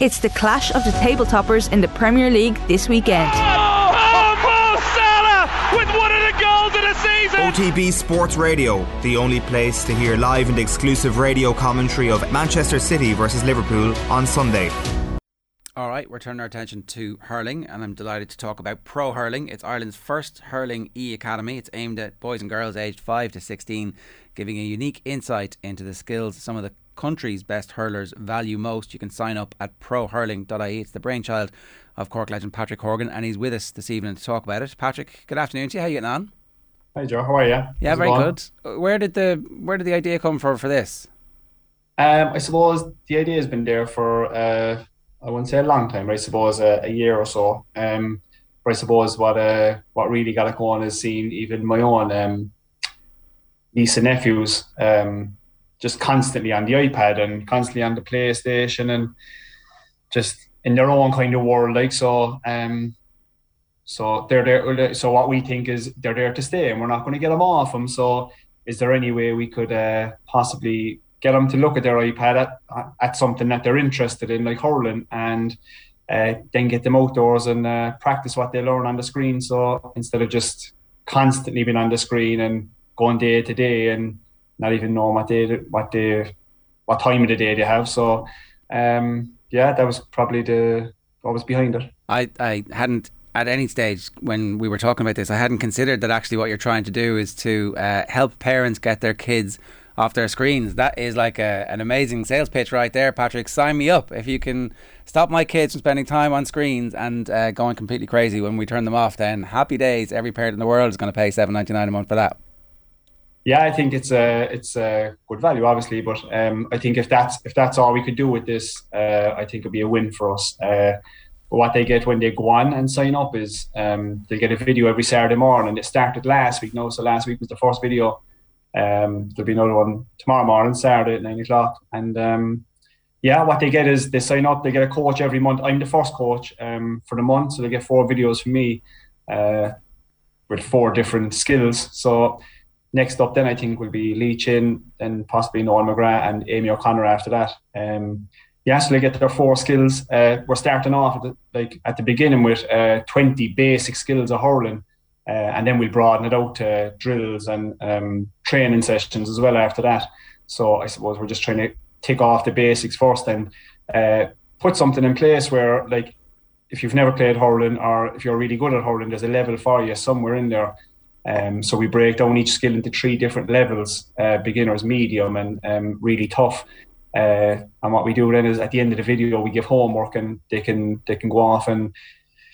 It's the clash of the table toppers in the Premier League this weekend. Oh, oh, Mo Salah with one of the goals of the season. OTB Sports Radio, the only place to hear live and exclusive radio commentary of Manchester City versus Liverpool on Sunday. All right, we're turning our attention to hurling, and I'm delighted to talk about Pro Hurling. It's Ireland's first hurling e academy. It's aimed at boys and girls aged 5 to 16, giving a unique insight into the skills some of the country's best hurlers value most. You can sign up at prohurling.ie. It's the brainchild of Cork legend Patrick Horgan, and he's with us this evening to talk about it. Patrick, good afternoon to you. How are you getting on? Hi Ger, how are you? Yeah, How's very good. Where did the where did the idea come from for this? Um, I suppose the idea has been there for uh, I wouldn't say a long time, I suppose a, a year or so. Um, but I suppose what uh, what really got it going is seeing even my own um, niece and nephews um, just constantly on the iPad and constantly on the PlayStation and just in their own kind of world. Like so, um, so they're there. So what we think is they're there to stay, and we're not going to get them off them. So is there any way we could uh, possibly get them to look at their iPad at, at something that they're interested in, like hurling, and uh, then get them outdoors and uh, practice what they learn on the screen. So instead of just constantly being on the screen and going day to day and not even knowing what day what day what time of the day they have. So um, yeah, that was probably the what was behind it. I, I hadn't at any stage when we were talking about this, I hadn't considered that actually what you're trying to do is to uh, help parents get their kids off their screens. That is like a, an amazing sales pitch right there, Patrick. Sign me up if you can stop my kids from spending time on screens and uh, going completely crazy when we turn them off. Then happy days. Every parent in the world is going to pay seven ninety nine a month for that. Yeah, I think it's a it's a good value, obviously, but um, I think if that's if that's all we could do with this, uh, I think it'd be a win for us. Uh, but what they get when they go on and sign up is um, they get a video every Saturday morning. It started last week, no, so last week was the first video. Um, there'll be another one tomorrow morning, Saturday at nine o'clock. And um, yeah, what they get is they sign up. They get a coach every month. I'm the first coach um, for the month, so they get four videos from me uh, with four different skills. So next up, then I think will be Lee Chin, and possibly Noel McGrath and Amy O'Connor after that. Um, yeah, so they get their four skills. Uh, we're starting off at the, like at the beginning with uh, 20 basic skills of hurling. Uh, and then we'll broaden it out to drills and um, training sessions as well after that. So I suppose we're just trying to take off the basics first and uh, put something in place where, like, if you've never played hurling or if you're really good at hurling, there's a level for you somewhere in there. Um, so we break down each skill into three different levels: uh, beginners, medium, and um, really tough. Uh, and what we do then is at the end of the video, we give homework, and they can they can go off and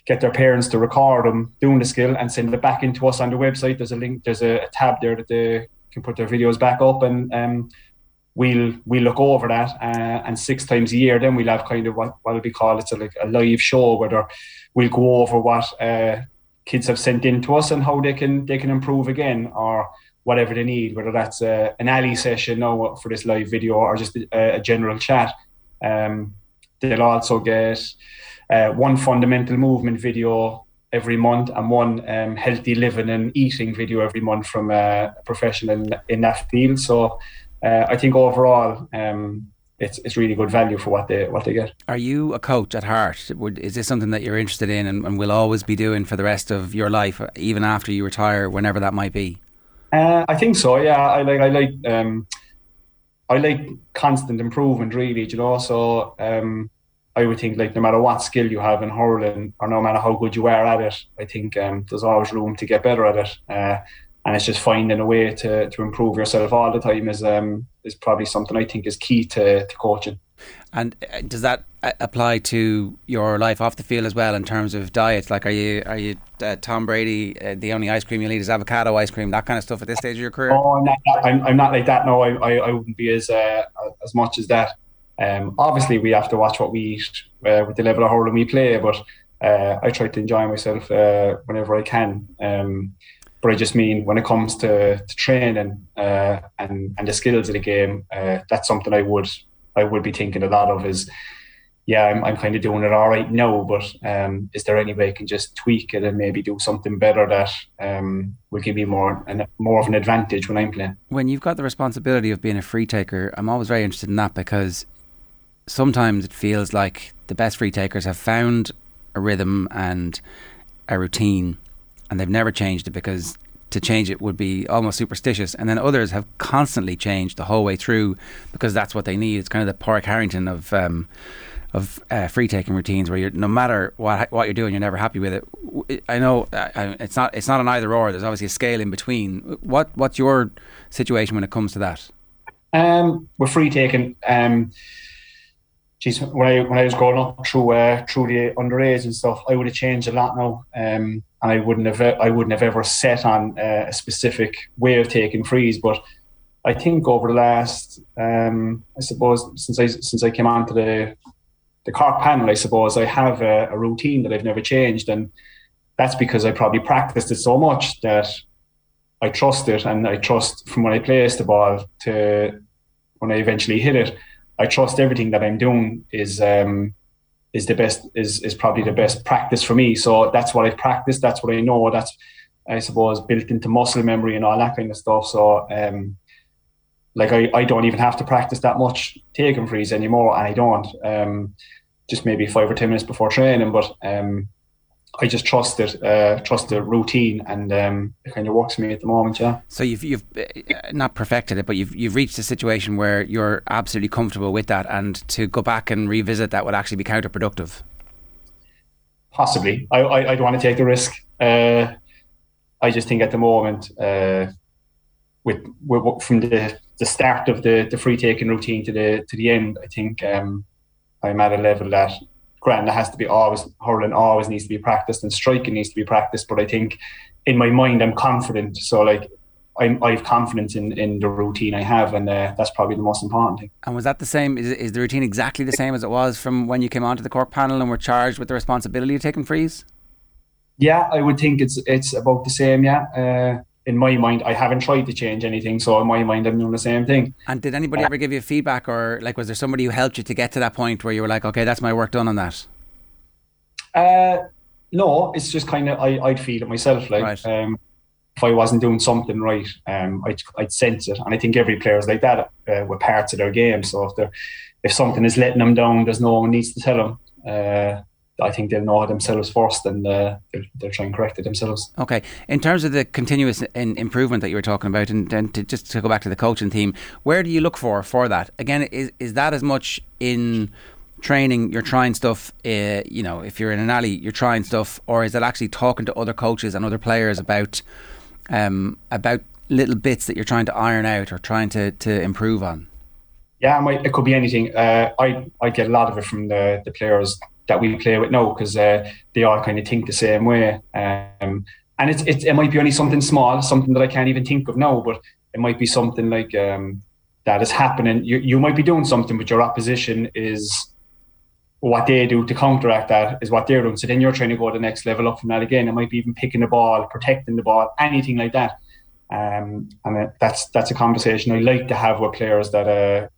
get their parents to record them doing the skill and send it back into us on the website. There's a link, there's a, a tab there that they can put their videos back up, and um, we'll we'll look over that. Uh, and six times a year, then we'll have kind of what what we call it's a, like a live show where we'll go over what uh, kids have sent in to us and how they can they can improve again or whatever they need, whether that's a, an alley session now for this live video or just a, a general chat. Um, they'll also get uh, one fundamental movement video every month and one um, healthy living and eating video every month from a professional in, in that field. So uh, I think overall, um, it's it's really good value for what they what they get. Are you a coach at heart? Would, is this something that you're interested in and, and will always be doing for the rest of your life, even after you retire, whenever that might be? Uh, I think so. Yeah, I like I like um, I like constant improvement. Really, you know. So um, I would think like no matter what skill you have in hurling or no matter how good you are at it, I think um, there's always room to get better at it. Uh, and it's just finding a way to, to improve yourself all the time is um, is probably something I think is key to, to coaching. And uh, does that uh, apply to your life off the field as well in terms of diet? Like, are you are you uh, Tom Brady? Uh, the only ice cream you eat is avocado ice cream. That kind of stuff at this stage of your career. Oh, I'm not, I'm, I'm not like that. No, I, I, I wouldn't be as uh, as much as that. Um, obviously, we have to watch what we eat uh, with the level of hurling we play, but uh, I try to enjoy myself uh, whenever I can. Um, but I just mean when it comes to, to training uh, and and the skills of the game, uh, that's something I would I would be thinking a lot of. Is yeah, I'm, I'm kind of doing it all right now, but um, is there any way I can just tweak it and maybe do something better that um, will give me more and more of an advantage when I'm playing? When you've got the responsibility of being a free taker, I'm always very interested in that because sometimes it feels like the best free takers have found a rhythm and a routine, and they've never changed it because to change it would be almost superstitious. And then others have constantly changed the whole way through because that's what they need. It's kind of the Padraig Harrington of um, of uh, free taking routines where you're no matter what what you're doing, you're never happy with it. I know it's not it's not an either or. There's obviously a scale in between. What what's your situation when it comes to that? Um, we're free taking. Um, geez, when I when I was growing up through uh, through the underage and stuff, I would have changed a lot now. Um, and I wouldn't have I wouldn't have ever set on uh, a specific way of taking frees. But I think over the last, um, I suppose, since I since I came onto the the Cork panel, I suppose I have a, a routine that I've never changed, and that's because I probably practiced it so much that I trust it, and I trust from when I place the ball to when I eventually hit it. I trust everything that I'm doing is um, is the best is is probably the best practice for me. So that's what I practice. That's what I know. That's I suppose built into muscle memory and all that kind of stuff. So um, like I, I don't even have to practice that much take and frees anymore, and I don't. Um, just maybe five or ten minutes before training, but um, I just trust it, uh, trust the routine, and um, it kind of works for me at the moment. Yeah. So you've you've uh, not perfected it, but you've you've reached a situation where you're absolutely comfortable with that, and to go back and revisit that would actually be counterproductive. Possibly, I I, I don't want to take the risk. Uh, I just think at the moment, uh, with, with, from the the start of the the free taking routine to the to the end, I think um, I'm at a level that grand has to be always hurling always needs to be practiced and striking needs to be practiced. But I think in my mind I'm confident. So like I'm, I have confidence in, in the routine I have, and uh, that's probably the most important thing. And was that the same? Is, is the routine exactly the same as it was from when you came onto the Cork panel and were charged with the responsibility of taking frees? Yeah, I would think it's it's about the same. Yeah, uh, in my mind, I haven't tried to change anything, so in my mind, I'm doing the same thing. And did anybody uh, ever give you feedback, or like, was there somebody who helped you to get to that point where you were like, okay, that's my work done on that? Uh, no, it's just kind of I, I'd feel it myself. Like, right. um, if I wasn't doing something right, um, I'd, I'd sense it, and I think every player is like that uh, with parts of their game. So if they if something is letting them down, there's no one needs to tell them. Uh, I think they'll know themselves first and uh, they'll, they'll try and correct it themselves. Okay. In terms of the continuous in improvement that you were talking about, and, and to, just to go back to the coaching team, where do you look for for that? Again, is, is that as much in training, you're trying stuff, uh, you know, if you're in an alley, you're trying stuff, or is it actually talking to other coaches and other players about um, about little bits that you're trying to iron out or trying to, to improve on? Yeah, it, it could be anything. Uh, I, I get a lot of it from the, the players that we play with now because uh, they all kind of think the same way. Um, and it's, it, it might be only something small, something that I can't even think of now, but it might be something like um, that is happening. You, you might be doing something, but your opposition is what they do to counteract that is what they're doing. So then you're trying to go to the next level up from that again. It might be even picking the ball, protecting the ball, anything like that. Um, and that's that's a conversation I like to have with players that uh,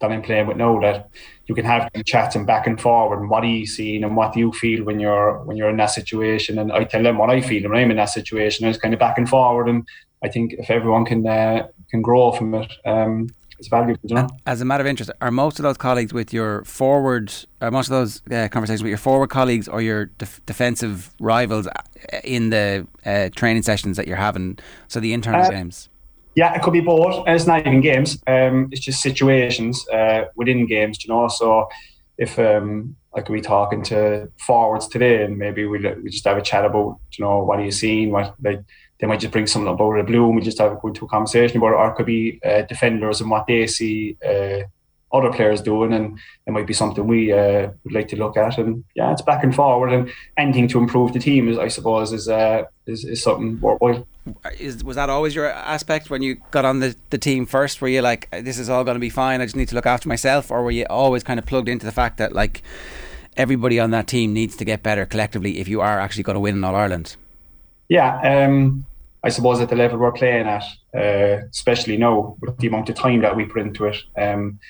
that I'm playing with now that you can have chats and back and forward and what are you seeing and what do you feel when you're when you're in that situation and I tell them what I feel when I'm in that situation and it's kind of back and forward and I think if everyone can uh, can grow from it um, it's valuable. You know? As a matter of interest, are most of those colleagues with your forward, are most of those uh, conversations with your forward colleagues or your def- defensive rivals uh, in the uh, training sessions that you're having? So the internal uh, games. Yeah, it could be both. It's not even games. Um, it's just situations uh, within games, you know. So if um, I could be talking to forwards today, and maybe we we'll, we just have a chat about, you know, what are you seeing? What like they might just bring something about the blue, and we just have a go into a conversation about, it. or it could be uh, defenders and what they see uh, other players doing, and it might be something we uh, would like to look at. And yeah, it's back and forward, and anything to improve the team, is, I suppose, is uh, is, is something worthwhile. Is, was that always your aspect when you got on the, the team first? Were you like, this is all going to be fine? I just need to look after myself, or were you always kind of plugged into the fact that like everybody on that team needs to get better collectively if you are actually going to win in All Ireland? Yeah, um, I suppose at the level we're playing at, uh, especially now with the amount of time that we put into it. Um,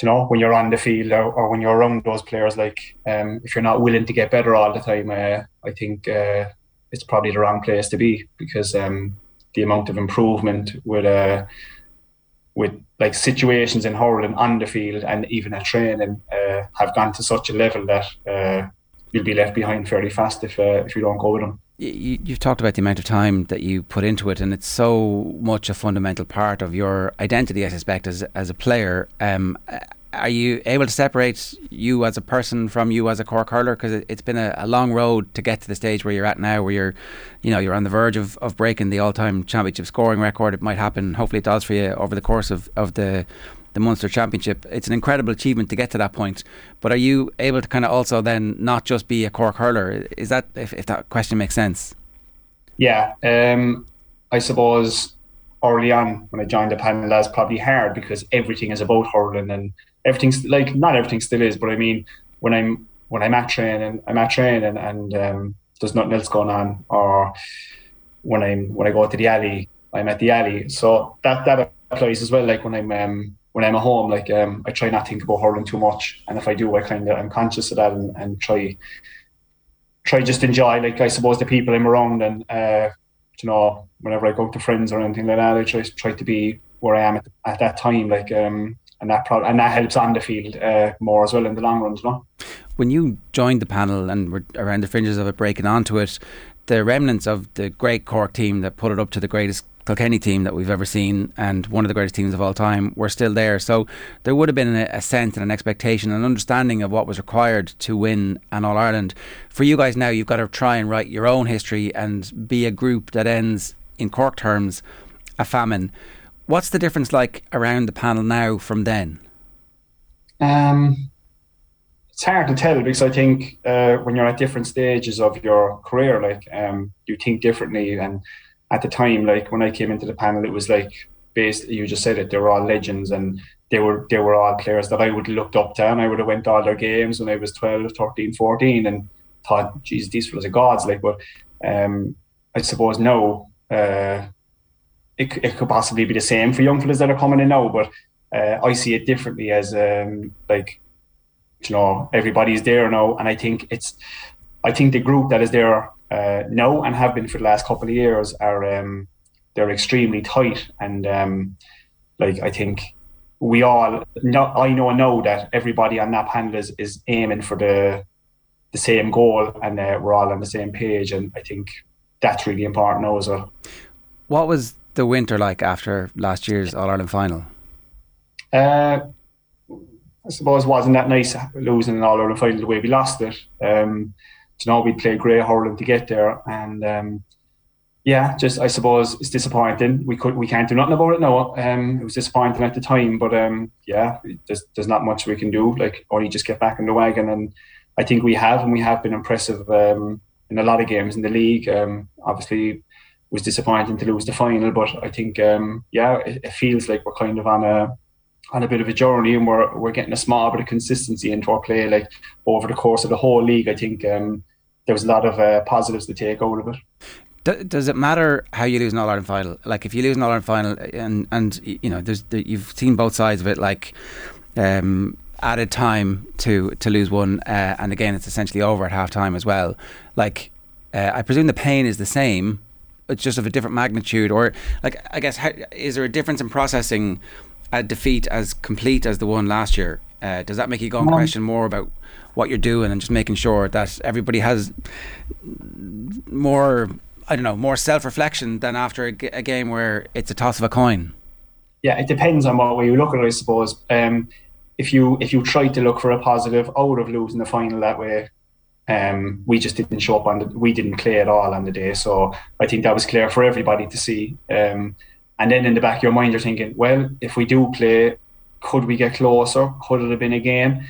you know, when you're on the field or, or when you're around those players, like um, if you're not willing to get better all the time, uh, I think uh, it's probably the wrong place to be because um, the amount of improvement with uh, with like situations in hurling on the field and even at training, uh, have gone to such a level that uh, you'll be left behind fairly fast if uh, if you don't go with them. You, you've talked about the amount of time that you put into it, and it's so much a fundamental part of your identity, I suspect, as as a player. Um, are you able to separate you as a person from you as a Cork hurler? Because it, has been a, a, long road to get to the stage where you're at now, where you're, you know, you're on the verge of, of breaking the all-time championship scoring record. It might happen. Hopefully, it does for you over the course of, of the the Munster Championship. It's an incredible achievement to get to that point. But are you able to kind of also then not just be a Cork hurler? Is that if, if that question makes sense? Yeah, um, I suppose early on when I joined the panel, that's probably hard because everything is about hurling and everything's like not everything still is, but I mean when I'm when I'm at training, I'm at training and, um, there's nothing else going on, or when I'm when I go to the alley, I'm at the alley. So that that applies as well. Like when I'm um, when I'm at home, like um, I try not to think about hurling too much, and if I do, I kind of I'm conscious of that and, and try try just enjoy. Like I suppose the people I'm around, and uh, you know, whenever I go to friends or anything like that, I try try to be where I am at, at that time. Like um, and that pro- and that helps on the field uh, more as well in the long run, you know. When you joined the panel and were around the fringes of it, breaking onto it, the remnants of the great Cork team that put it up to the greatest Kilkenny team that we've ever seen and one of the greatest teams of all time were still there. So there would have been a, a sense and an expectation, an understanding of what was required to win an All Ireland. For you guys now, you've got to try and write your own history and be a group that ends, in Cork terms, a famine. What's the difference like around the panel now from then? Um, it's hard to tell because I think uh, when you're at different stages of your career, like um, you think differently and at the time, like when I came into the panel, it was like based. You just said it; they were all legends, and they were they were all players that I would have looked up to, and I would have went to all their games when I was 12, 13, 14, and thought, "Geez, these fellas are gods!" Like, but um, I suppose now uh, it it could possibly be the same for young fellas that are coming in now, but uh, I see it differently as um, like you know everybody's there now, and I think it's I think the group that is there uh, know and have been for the last couple of years are um, they're extremely tight and um, like I think we all know I know know that everybody on that panel is, is aiming for the the same goal and uh, we're all on the same page and I think that's really important now as well. What was the winter like after last year's All Ireland final? Uh, I suppose it wasn't that nice losing an All Ireland final the way we lost it. Um, you know, we played great hurling to get there, and um, yeah, just I suppose it's disappointing. We could we can't do nothing about it now. Um, it was disappointing at the time, but um, yeah, there's there's not much we can do. Like only just get back in the wagon, and I think we have, and we have been impressive um, in a lot of games in the league. Um, obviously, was disappointing to lose the final, but I think um, yeah, it, it feels like we're kind of on a on a bit of a journey and we're we're getting a small bit of consistency into our play like over the course of the whole league. I think um, there was a lot of uh, positives to take out of it. does it matter how you lose an All Ireland final? Like if you lose an All Ireland final, and and you know, there's you've seen both sides of it. Like um, added time to to lose one, uh, and again, it's essentially over at half time as well. Like uh, I presume the pain is the same. It's just of a different magnitude, or like I guess, how, is there a difference in processing a defeat as complete as the one last year? Uh, does that make you go and question more about what you're doing and just making sure that everybody has more I don't know more self reflection than after a, a, game where it's a toss of a coin. Yeah, it depends on what way you look at it, I suppose. Um, if you if you try to look for a positive out of losing the final that way, um, we just didn't show up on the we didn't play at all on the day. So I think that was clear for everybody to see. Um, and then in the back of your mind, you're thinking, well, if we do play, could we get closer? Could it have been a game?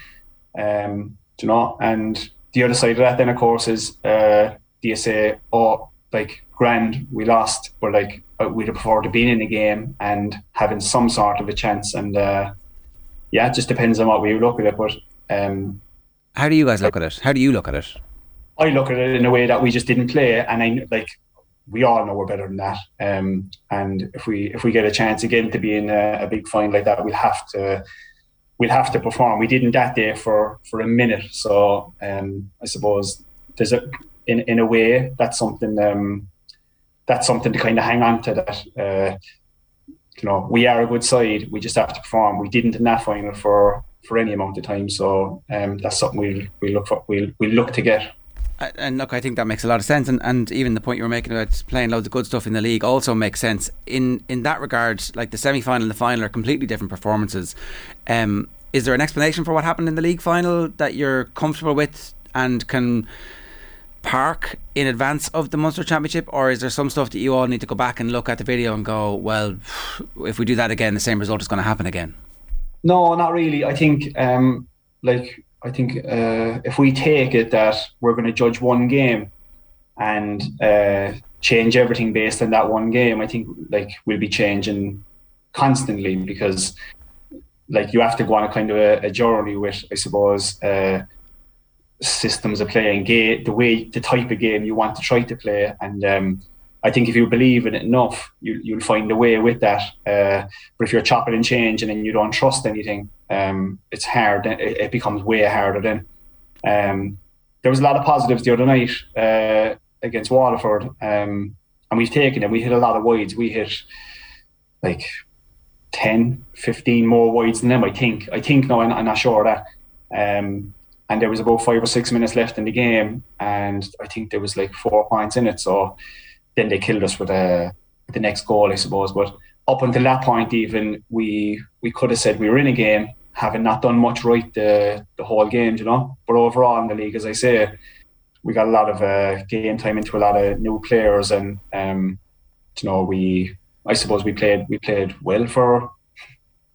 Um, you know. And the other side of that, then of course, is uh, do you say, oh, like grand, we lost, but like uh, we'd have preferred to be in the game and having some sort of a chance. And uh, yeah, it just depends on what we look at it. But um, how do you guys look at it? How do you look at it? I look at it in a way that we just didn't play, and I like we all know we're better than that. Um, and if we if we get a chance again to be in a, a big find like that, we'll have to we'll have to perform. We didn't that day for for a minute, so um, I suppose there's a in in a way that's something um, that's something to kind of hang on to. That uh, you know we are a good side. We just have to perform. We didn't in that final for for any amount of time. So um, that's something we'll we look for. We'll we look to get. And look, I think that makes a lot of sense, and, and even the point you were making about playing loads of good stuff in the league also makes sense. In in that regard, like the semi final and the final are completely different performances. Um, is there an explanation for what happened in the league final that you're comfortable with and can park in advance of the Munster Championship, or is there some stuff that you all need to go back and look at the video and go, well, if we do that again, the same result is going to happen again? No, not really. I think, um, like, I think uh, if we take it that we're going to judge one game and uh, change everything based on that one game, I think like we'll be changing constantly because like you have to go on a kind of a, a journey with, I suppose, uh, systems of playing, game, the way, the type of game you want to try to play, and um, I think if you believe in it enough, you, you'll find a way with that. Uh, but if you're chopping and changing and you don't trust anything, um, it's hard. It, it, becomes way harder then. Um, there was a lot of positives the other night uh, against Waterford, um, and we've taken it. We hit a lot of wides. We hit like 10, 15 more wides than them, I think. I think, no, I'm, I'm not sure of that. Um, and there was about five or six minutes left in the game, and I think there was like four points in it. So then they killed us with, a, uh, the next goal, I suppose. But up until that point, even we we could have said we were in a game, having not done much right the the whole game, you know. But overall in the league, as I say, we got a lot of uh, game time into a lot of new players, and um, you know we I suppose we played we played well for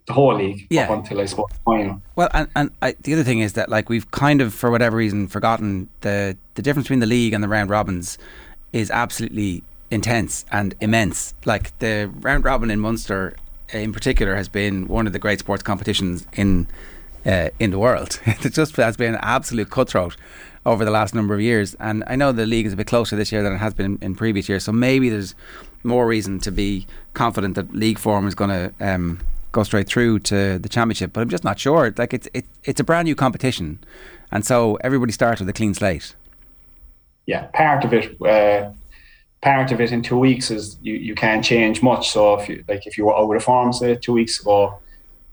the whole league yeah. up until I suppose final. Well, and and I, the other thing is that like we've kind of for whatever reason forgotten the the difference between the league and the round robins is absolutely intense and immense. Like the round robin in Munster, in particular, has been one of the great sports competitions in uh, in the world. it just has been an absolute cutthroat over the last number of years. And I know the league is a bit closer this year than it has been in, in previous years. So maybe there's more reason to be confident that league form is going to um, go straight through to the championship. But I'm just not sure. Like it's it, it's a brand new competition, and so everybody starts with a clean slate. Yeah, part of it. Uh, part of it in two weeks is you, you can't change much. So if you like if you were out of form say two weeks ago,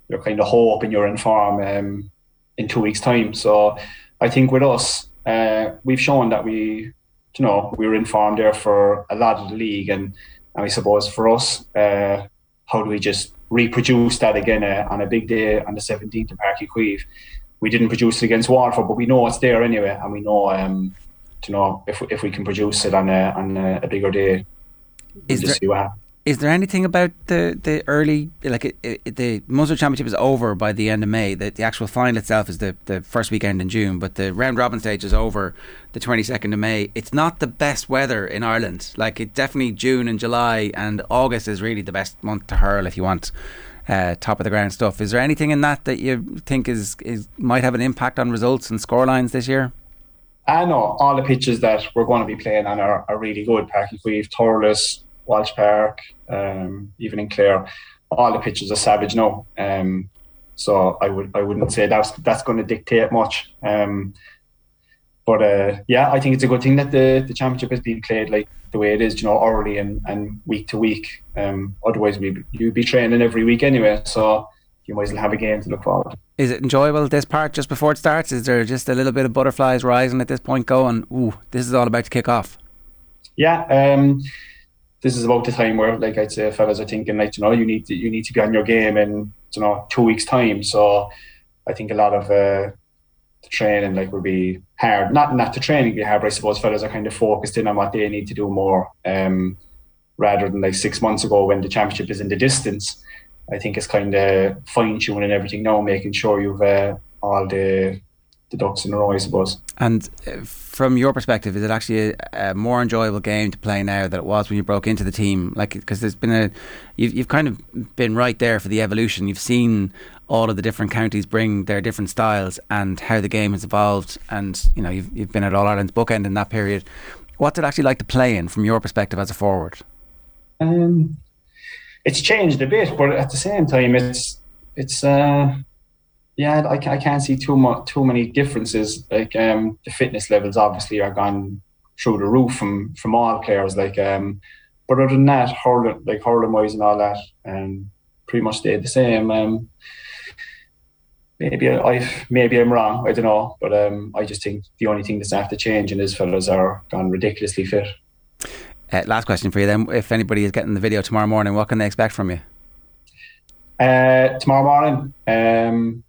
you're kind of hoping you're in form um, in two weeks' time. So I think with us, uh, we've shown that we, you know, we were in form there for a lot of the league, and, and I suppose for us, uh, how do we just reproduce that again uh, on a big day on the 17th in Páirc Uí Chaoimh. We didn't produce it against Waterford, but we know it's there anyway, and we know, um, you know, if if we can produce it on a on a, a bigger day, is there, is there anything about the, the early like it, it, the Munster Championship is over by the end of May? The, the actual final itself is the, the first weekend in June, but the round robin stage is over the twenty second of May. It's not the best weather in Ireland. Like it definitely June and July and August is really the best month to hurl if you want uh, top of the ground stuff. Is there anything in that that you think is is might have an impact on results and scorelines this year? I know all the pitches that we're going to be playing on are, are really good. Chaoimh, Thurles, Walsh Park, um, even in Clare, all the pitches are savage now. Um, so I would I wouldn't say that's that's going to dictate much. Um, but uh, yeah, I think it's a good thing that the, the championship is being played like the way it is, you know, early and, and week to week. Um, otherwise, we you'd be training every week anyway, so you might as well have a game to look forward. to. Is it enjoyable this part just before it starts? Is there just a little bit of butterflies rising at this point, going, "Ooh, this is all about to kick off"? Yeah, um, this is about the time where, like I'd say, fellas are thinking like, you know, you need to you need to be on your game in you know two weeks time. So I think a lot of uh, the training like will be hard. Not not the training be hard, but I suppose fellas are kind of focused in on what they need to do more, um, rather than like six months ago when the championship is in the distance. I think it's kind of fine tuning and everything now, making sure you've uh, all the the ducks in a row, I suppose. And uh, from your perspective, is it actually a, a, more enjoyable game to play now than it was when you broke into the team? Like, because there's been a, you've you've kind of been right there for the evolution. You've seen all of the different counties bring their different styles and how the game has evolved. And you know, you've you've been at All Ireland's bookend in that period. What's it actually like to play in from your perspective as a forward? Um, it's changed a bit, but at the same time, it's it's. Uh, yeah, I, I can't see too much too many differences. Like um, the fitness levels obviously are gone through the roof from from all players. Like um, but other than that, hurling like hurling wise and all that, um, pretty much stayed the same. Um, maybe I maybe I'm wrong. I don't know, but um, I just think the only thing that's have to after changing is fellas are gone ridiculously fit. Uh, last question for you then: If anybody is getting the video tomorrow morning, what can they expect from you? Uh, tomorrow morning, um,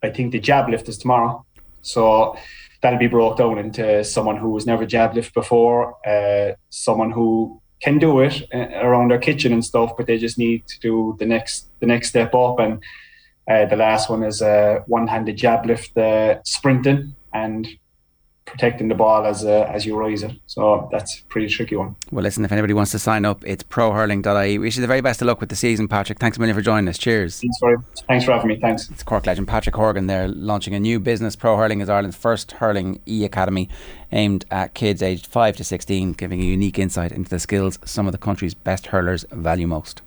I think the jab lift is tomorrow, so that'll be broke down into someone who has never jab lift before, uh, someone who can do it uh, around their kitchen and stuff, but they just need to do the next the next step up. And uh, the last one is a one-handed jab lift, uh, sprinting, and protecting the ball as uh, as you rise it. So that's a pretty tricky one. Well, listen, if anybody wants to sign up, it's prohurling.ie. Wish you the very best of luck with the season, Patrick. Thanks a million for joining us. Cheers. Thanks for, thanks for having me. Thanks. It's Cork legend Patrick Horgan there launching a new business. Pro Hurling is Ireland's first hurling e academy aimed at kids aged 5 to 16, giving a unique insight into the skills some of the country's best hurlers value most.